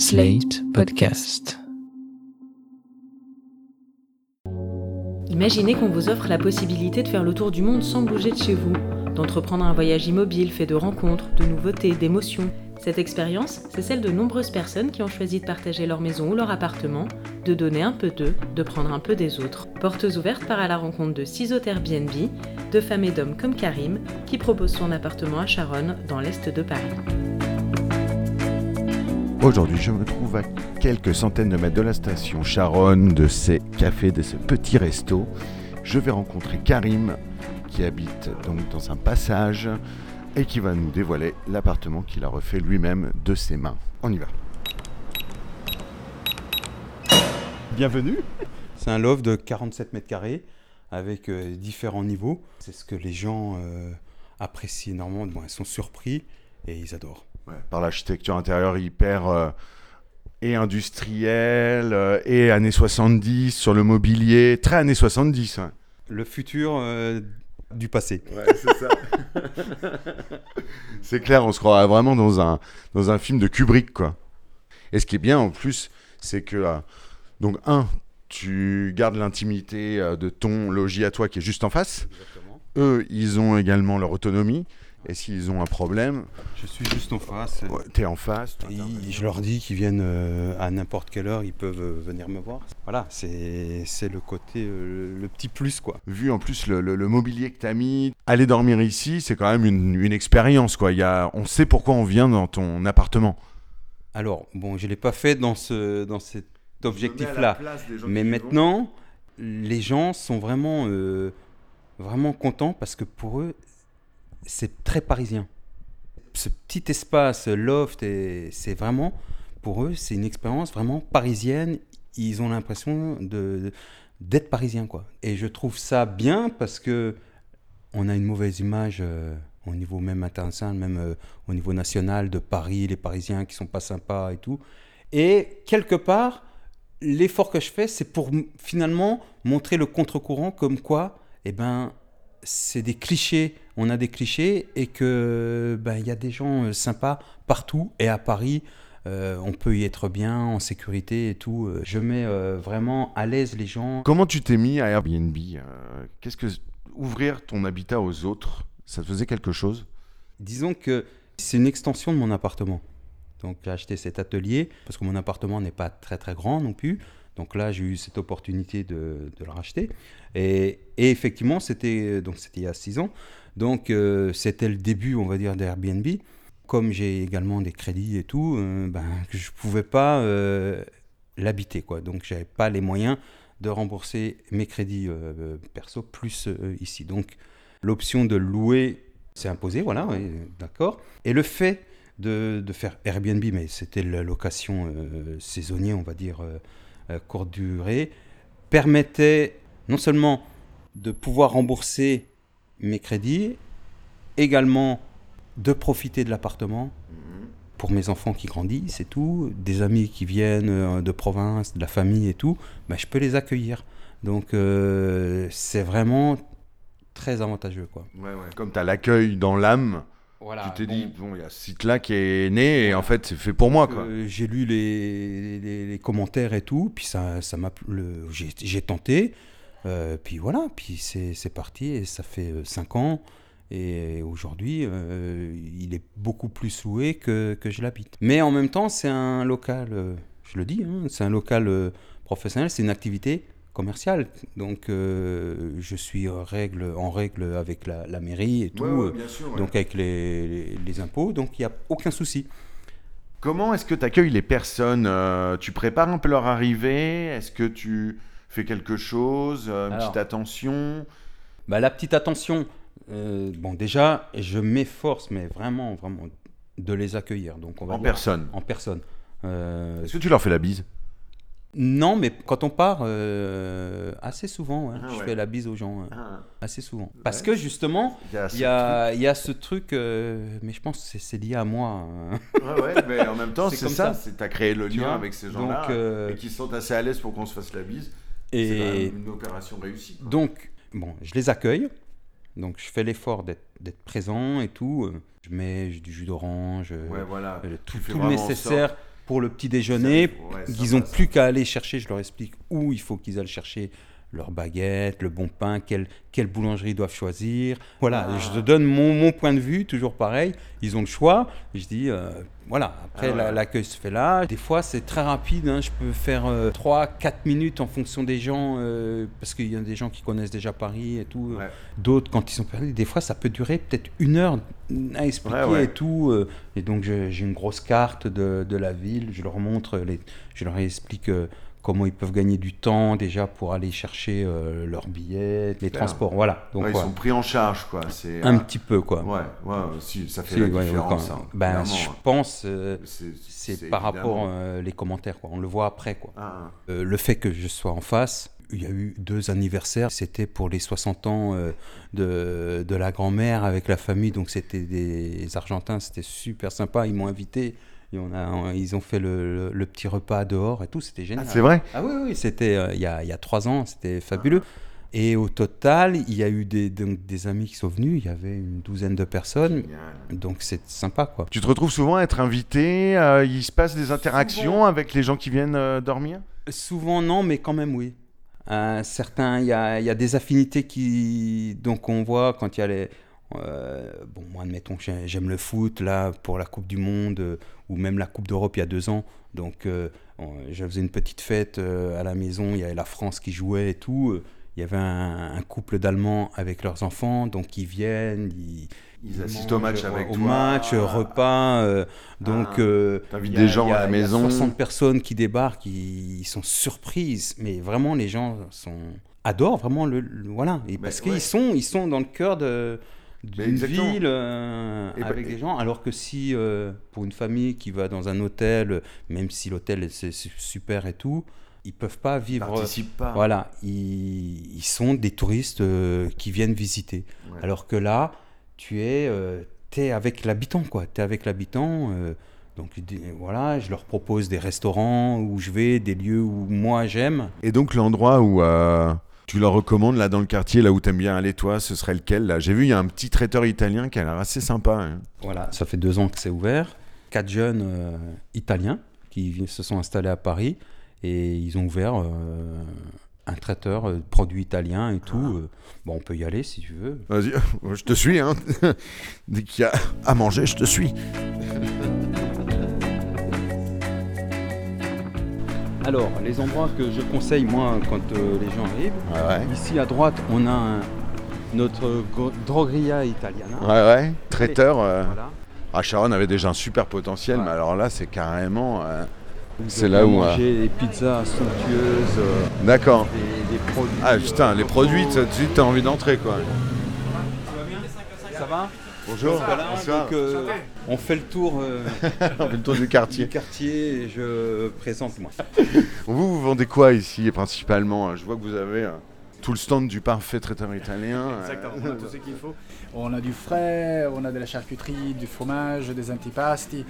Slate Podcast. Imaginez qu'on vous offre la possibilité de faire le tour du monde sans bouger de chez vous, d'entreprendre un voyage immobile fait de rencontres, de nouveautés, d'émotions. Cette expérience, c'est celle de nombreuses personnes qui ont choisi de partager leur maison ou leur appartement, de donner un peu d'eux, de prendre un peu des autres. Portes ouvertes par à la rencontre de six hôtes Airbnb, de femmes et d'hommes comme Karim, qui propose son appartement à Charonne, dans l'est de Paris. Aujourd'hui, je me trouve à quelques centaines de mètres de la station Charonne, de ces cafés, de ces petits restos. Je vais rencontrer Karim, qui habite donc dans un passage et qui va nous dévoiler l'appartement qu'il a refait lui-même de ses mains. On y va. Bienvenue. C'est un loft de 47 mètres carrés avec euh, différents niveaux. C'est ce que les gens euh, apprécient énormément. Bon, ils sont surpris et ils adorent. Ouais, par l'architecture intérieure hyper euh, et industrielle euh, et années 70 sur le mobilier, très années 70. hein. Le futur euh, du passé. Ouais, c'est ça. c'est clair, on se croirait vraiment dans un, dans un film de Kubrick, quoi. Et ce qui est bien en plus, c'est que, euh, donc, un, tu gardes l'intimité euh, de ton logis à toi qui est juste en face. Eux, ils ont également leur autonomie. Et s'ils ont un problème, Je suis juste en face. ouais, t'es en face. Et je leur dis qu'ils viennent euh, à n'importe quelle heure, ils peuvent euh, venir me voir. Voilà, c'est le côté, euh, le petit plus quoi. Vu en plus le, le- le mobilier que t'as mis, aller dormir ici, c'est quand même une, une expérience, quoi. Il y a, on sait pourquoi on vient dans ton appartement. Alors, bon, je ne l'ai pas fait dans, ce, dans cet objectif-là. Mais maintenant, les gens sont vraiment, vraiment contents parce que pour eux, c'est très parisien. Ce petit espace loft, c'est vraiment, pour eux, c'est une expérience vraiment parisienne. Ils ont l'impression de d'être parisiens, quoi. Et je trouve ça bien parce que on a une mauvaise image euh, au niveau même international, même euh, au niveau national de Paris, les Parisiens qui sont pas sympas et tout. Et quelque part, l'effort que je fais, c'est pour finalement montrer le contre-courant comme quoi, eh ben, c'est des clichés. On a des clichés et que ben, il y a des gens euh, sympas partout. Et à Paris, euh, on peut y être bien, en sécurité et tout. Euh, Je mets euh, vraiment à l'aise les gens. Comment tu t'es mis à Airbnb Qu'est-ce que ouvrir ton habitat aux autres, ça te faisait quelque chose? Disons que c'est une extension de mon appartement. Donc j'ai acheté cet atelier parce que mon appartement n'est pas très très grand non plus. Donc là j'ai eu cette opportunité de, le racheter. Et, effectivement c'était donc c'était il y a six ans. Donc euh, c'était le début on va dire d'Airbnb. Comme j'ai également des crédits et tout, euh, ben je pouvais pas euh, l'habiter quoi. Donc j'avais pas les moyens de rembourser mes crédits euh, perso plus euh, ici. Donc l'option de louer s'est imposée, voilà, d'accord. Et le fait de, de faire Airbnb, mais c'était la location euh, saisonnière, on va dire, euh, euh, courte durée, permettait non seulement de pouvoir rembourser mes crédits, également de profiter de l'appartement pour mes enfants qui grandissent et tout, des amis qui viennent euh, de province, de la famille et tout, ben, je peux les accueillir. Donc euh, c'est vraiment très avantageux. Quoi. Comme tu as l'accueil dans l'âme, Voilà, tu t'es dit, bon, il y a ce site-là qui est né et en fait, c'est fait pour moi. Quoi. Euh, j'ai lu les, les- les commentaires et tout, puis ça, ça m'a, le- j'ai, j'ai tenté, euh, puis voilà, puis c'est, c'est parti et ça fait 5 ans. Et aujourd'hui, euh, il est beaucoup plus loué que, que je l'habite. Mais en même temps, c'est un local, euh, je le dis, hein, c'est un local euh, professionnel, c'est une activité commerciale. Donc, euh, je suis en règle, en règle avec la, la mairie et tout, euh, bien sûr. donc avec les, les- les impôts, donc il n'y a aucun souci. Comment est-ce que tu accueilles les personnes Euh, Tu prépares un peu leur arrivée? Est-ce que tu fais quelque chose euh, Une Alors, petite attention? Bah, la petite attention, euh, bon déjà, je m'efforce, mais vraiment, vraiment, de les accueillir. Donc on va En dire- personne. En personne. Est-ce que tu leur fais la bise? Non, mais quand on part, euh, assez souvent, ouais, Ah je ouais. fais la bise aux gens, ouais, assez souvent. Parce Ouais. que justement, Il y a y ce truc, euh, mais je pense que c'est- lié à moi. hein. Ouais, ouais, mais en même temps, C'est ça. ça. C'est t'as créé le Tu lien avec ces gens-là euh, et qui sont assez à l'aise pour qu'on se fasse la bise. Et une opération réussie. quoi. Donc, bon, je les accueille. Donc, je fais l'effort d'être présent et tout. euh, Je mets du jus d'orange, euh, ouais, voilà. euh, tout, Tu le nécessaire pour le petit déjeuner. Ouais, ils ont passe. plus qu'à aller chercher, je leur explique où il faut qu'ils aillent chercher leur baguette, le bon pain, quelle, quelle boulangerie ils doivent choisir. Voilà, Ah. je te donne mon, mon point de vue, toujours pareil. Ils ont le choix. Je dis, euh, voilà, après Ah ouais. l'accueil se fait là. Des fois, c'est très rapide. hein. Je peux faire 3-4 minutes en fonction des gens, euh, parce qu'il y a des gens qui connaissent déjà Paris et tout. Ouais. D'autres, quand ils sont perdus, des fois, ça peut durer peut-être une heure à expliquer Ouais, et tout. euh, et donc, j'ai une grosse carte de, de la ville. Je leur montre, les, je leur explique euh, comment ils peuvent gagner du temps déjà pour aller chercher euh, leurs billets, les transports. Voilà. Donc, Ouais, ils sont pris en charge, quoi. C'est, un euh, petit peu, quoi. Ouais, ouais, si, ça fait Si, la différence. quand- hein, ben, je pense, euh, C'est- par rapport évidemment. euh, les commentaires, quoi. On le voit après, quoi. Ah, le fait que je sois en face, il y a eu deux anniversaires. C'était pour les 60 ans euh, de, de la grand-mère avec la famille. Donc c'était des Argentins, c'était super sympa. Ils m'ont invité. Et on a, ils ont fait le, le- le petit repas dehors et tout. C'était Ah, génial. c'est vrai? Ah oui, oui, c'était euh, il y, a, il y a trois ans. C'était fabuleux. Et au total, il y a eu des, donc, des amis qui sont venus. Il y avait une douzaine de personnes. Donc c'est sympa, quoi. Tu te retrouves souvent à être invité euh, Il se passe des interactions Souvent. avec les gens qui viennent euh, dormir? Souvent non, mais quand même oui. Euh, certains, il y y a des affinités qui, donc on voit quand il y a les, euh, bon moi admettons que j'ai- j'aime le foot là pour la Coupe du Monde euh, ou même la Coupe d'Europe il y a deux ans, donc euh, je faisais une petite fête à la maison, il y avait la France qui jouait et tout. Il y avait un, un couple d'Allemands avec leurs enfants, donc ils viennent, ils, Ils assistent au match avec au toi. match, euh, repas. euh, donc, Ah. euh, T'invites il y a- des gens il y a- à la il y a maison. 60 personnes qui débarquent, ils, ils sont surprises, mais vraiment les gens sont adorent vraiment le, le- voilà et Mais parce ouais. qu'ils sont ils sont dans le cœur de Mais d'une ville euh, Et bah- avec des gens alors que si pour une famille qui va dans un hôtel même si l'hôtel c'est super et tout ils peuvent pas Ils vivre participent pas. voilà ils, ils sont des touristes euh, qui viennent visiter Ouais. alors que là, tu es, euh, es avec l'habitant, quoi. Tu es avec l'habitant. euh, donc voilà, je leur propose des restaurants où je vais, des lieux où moi j'aime. Et donc l'endroit où euh, tu leur recommandes là dans le quartier, là où t'aimes bien aller toi, ce serait lequel là? J'ai vu il y a un petit traiteur italien qui a l'air assez sympa. hein. Voilà, ça fait deux ans que c'est ouvert. Quatre jeunes euh, italiens qui se sont installés à Paris et ils ont ouvert euh, un traiteur euh, de produits italiens et tout. euh. Bon, on peut y aller si tu veux. Vas-y, je te suis. Hein. Dès qu'il y a à manger, je te suis. Alors, les endroits que je conseille moi quand euh, les gens arrivent, Ouais, ouais. Ici à droite, on a un- notre drogueria italiana. Ouais, ouais. Traiteur. euh, Voilà. Ah, Sharon avait déjà un super potentiel, Ouais. mais alors là, c'est carrément. euh, C'est là où, manger des pizzas somptueuses, euh, D'accord. des, des produits. Ah putain, euh, les produits, tout de suite, t'as envie d'entrer quoi. Ça va? Bonjour. Voilà, Bonsoir. donc, euh, on fait le tour euh, On fait le tour du du quartier. quartier et je présente moi. Vous, vous vendez quoi ici principalement Je vois que vous avez euh, tout le stand du parfait traiteur italien. euh, Exactement, on a tout ce qu'il faut. On a du frais, on a de la charcuterie, du fromage, des antipasti,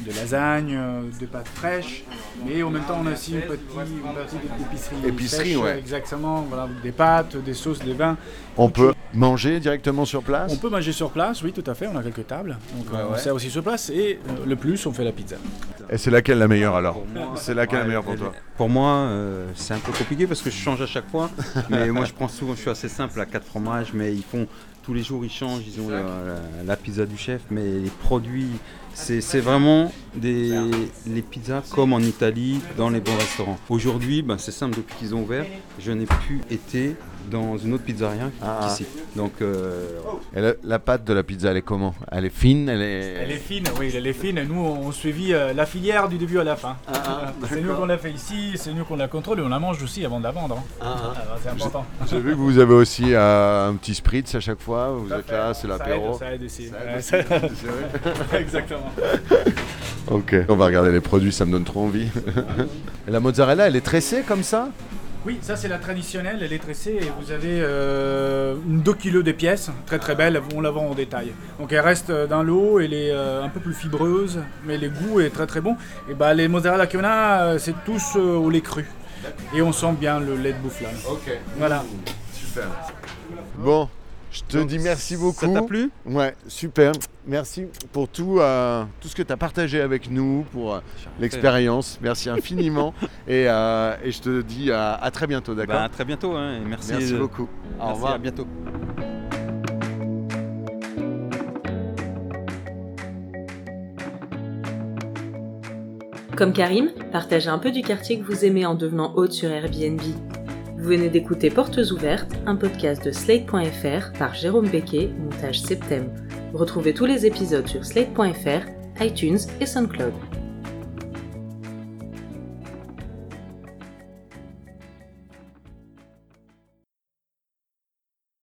de lasagne, euh, des pâtes fraîches. Mais en même temps, on a aussi une petite, une partie d'épicerie. Épicerie, fraîche, ouais. Exactement, voilà, des pâtes, des sauces, des vins. On peut manger directement sur place On peut manger sur place, oui, tout à fait. On a quelques tables. Donc Ouais, euh, on ouais. sert aussi sur place. Et euh, le plus, on fait la pizza. Et c'est laquelle la meilleure alors Pour moi, C'est laquelle la meilleure pour toi Pour moi, euh, c'est un peu compliqué parce que je change à chaque fois. mais moi, je prends souvent, je suis assez simple à quatre fromages, mais ils font tous les jours, ils changent. Ils ont la, la- la pizza du chef, mais les produits, c'est vraiment des, les pizzas comme en Italie, dans les bons restaurants. Aujourd'hui, ben, c'est simple, depuis qu'ils ont ouvert, je n'ai plus été dans une autre pizzeria Ah. qu'ici. Donc, euh, Et la, la pâte de la pizza, elle est comment? Elle est fine Elle est. Elle est fine, oui, elle est fine. Nous, on suivi euh, la filière du début à la fin. c'est nous qu'on l'a fait ici, c'est nous qu'on la contrôle et on la mange aussi avant de la vendre. hein. Alors, c'est important. J'ai vu que vous avez aussi euh, un petit spritz à chaque fois? Vous êtes fait. là, c'est Ça l'apéro. Ça aide aussi. Ça aide ça- aussi. C'est vrai Exactement. Ok. On va regarder les produits, ça me donne trop envie. Et la mozzarella, elle est tressée comme ça? Oui, ça c'est la traditionnelle, elle est tressée et vous avez euh, une 2 kg de pièces, très très belle, on la vend en détail. Donc elle reste euh, dans l'eau, elle est euh, un peu plus fibreuse, mais le goût est très très bon. Et bah les mozzarella qu'on a, c'est tous euh, au lait cru. Et on sent bien le lait de boufflane. Ok. Voilà. Super. Bon, Je te Donc, dis merci beaucoup. Ça t'a plu Ouais, super. Merci pour tout, euh, tout ce que tu as partagé avec nous, pour euh, l'expérience. Merci infiniment. et, euh, et je te dis à, à très bientôt, d'accord Bah, à très bientôt. hein, et merci. Merci de- beaucoup. Au Merci, revoir. À bientôt. Comme Karim, partagez un peu du quartier que vous aimez en devenant hôte sur Airbnb. Vous venez d'écouter Portes ouvertes, un podcast de Slate.fr par Jérôme Becquet, montage septembre. Retrouvez tous les épisodes sur Slate.fr, iTunes et SoundCloud.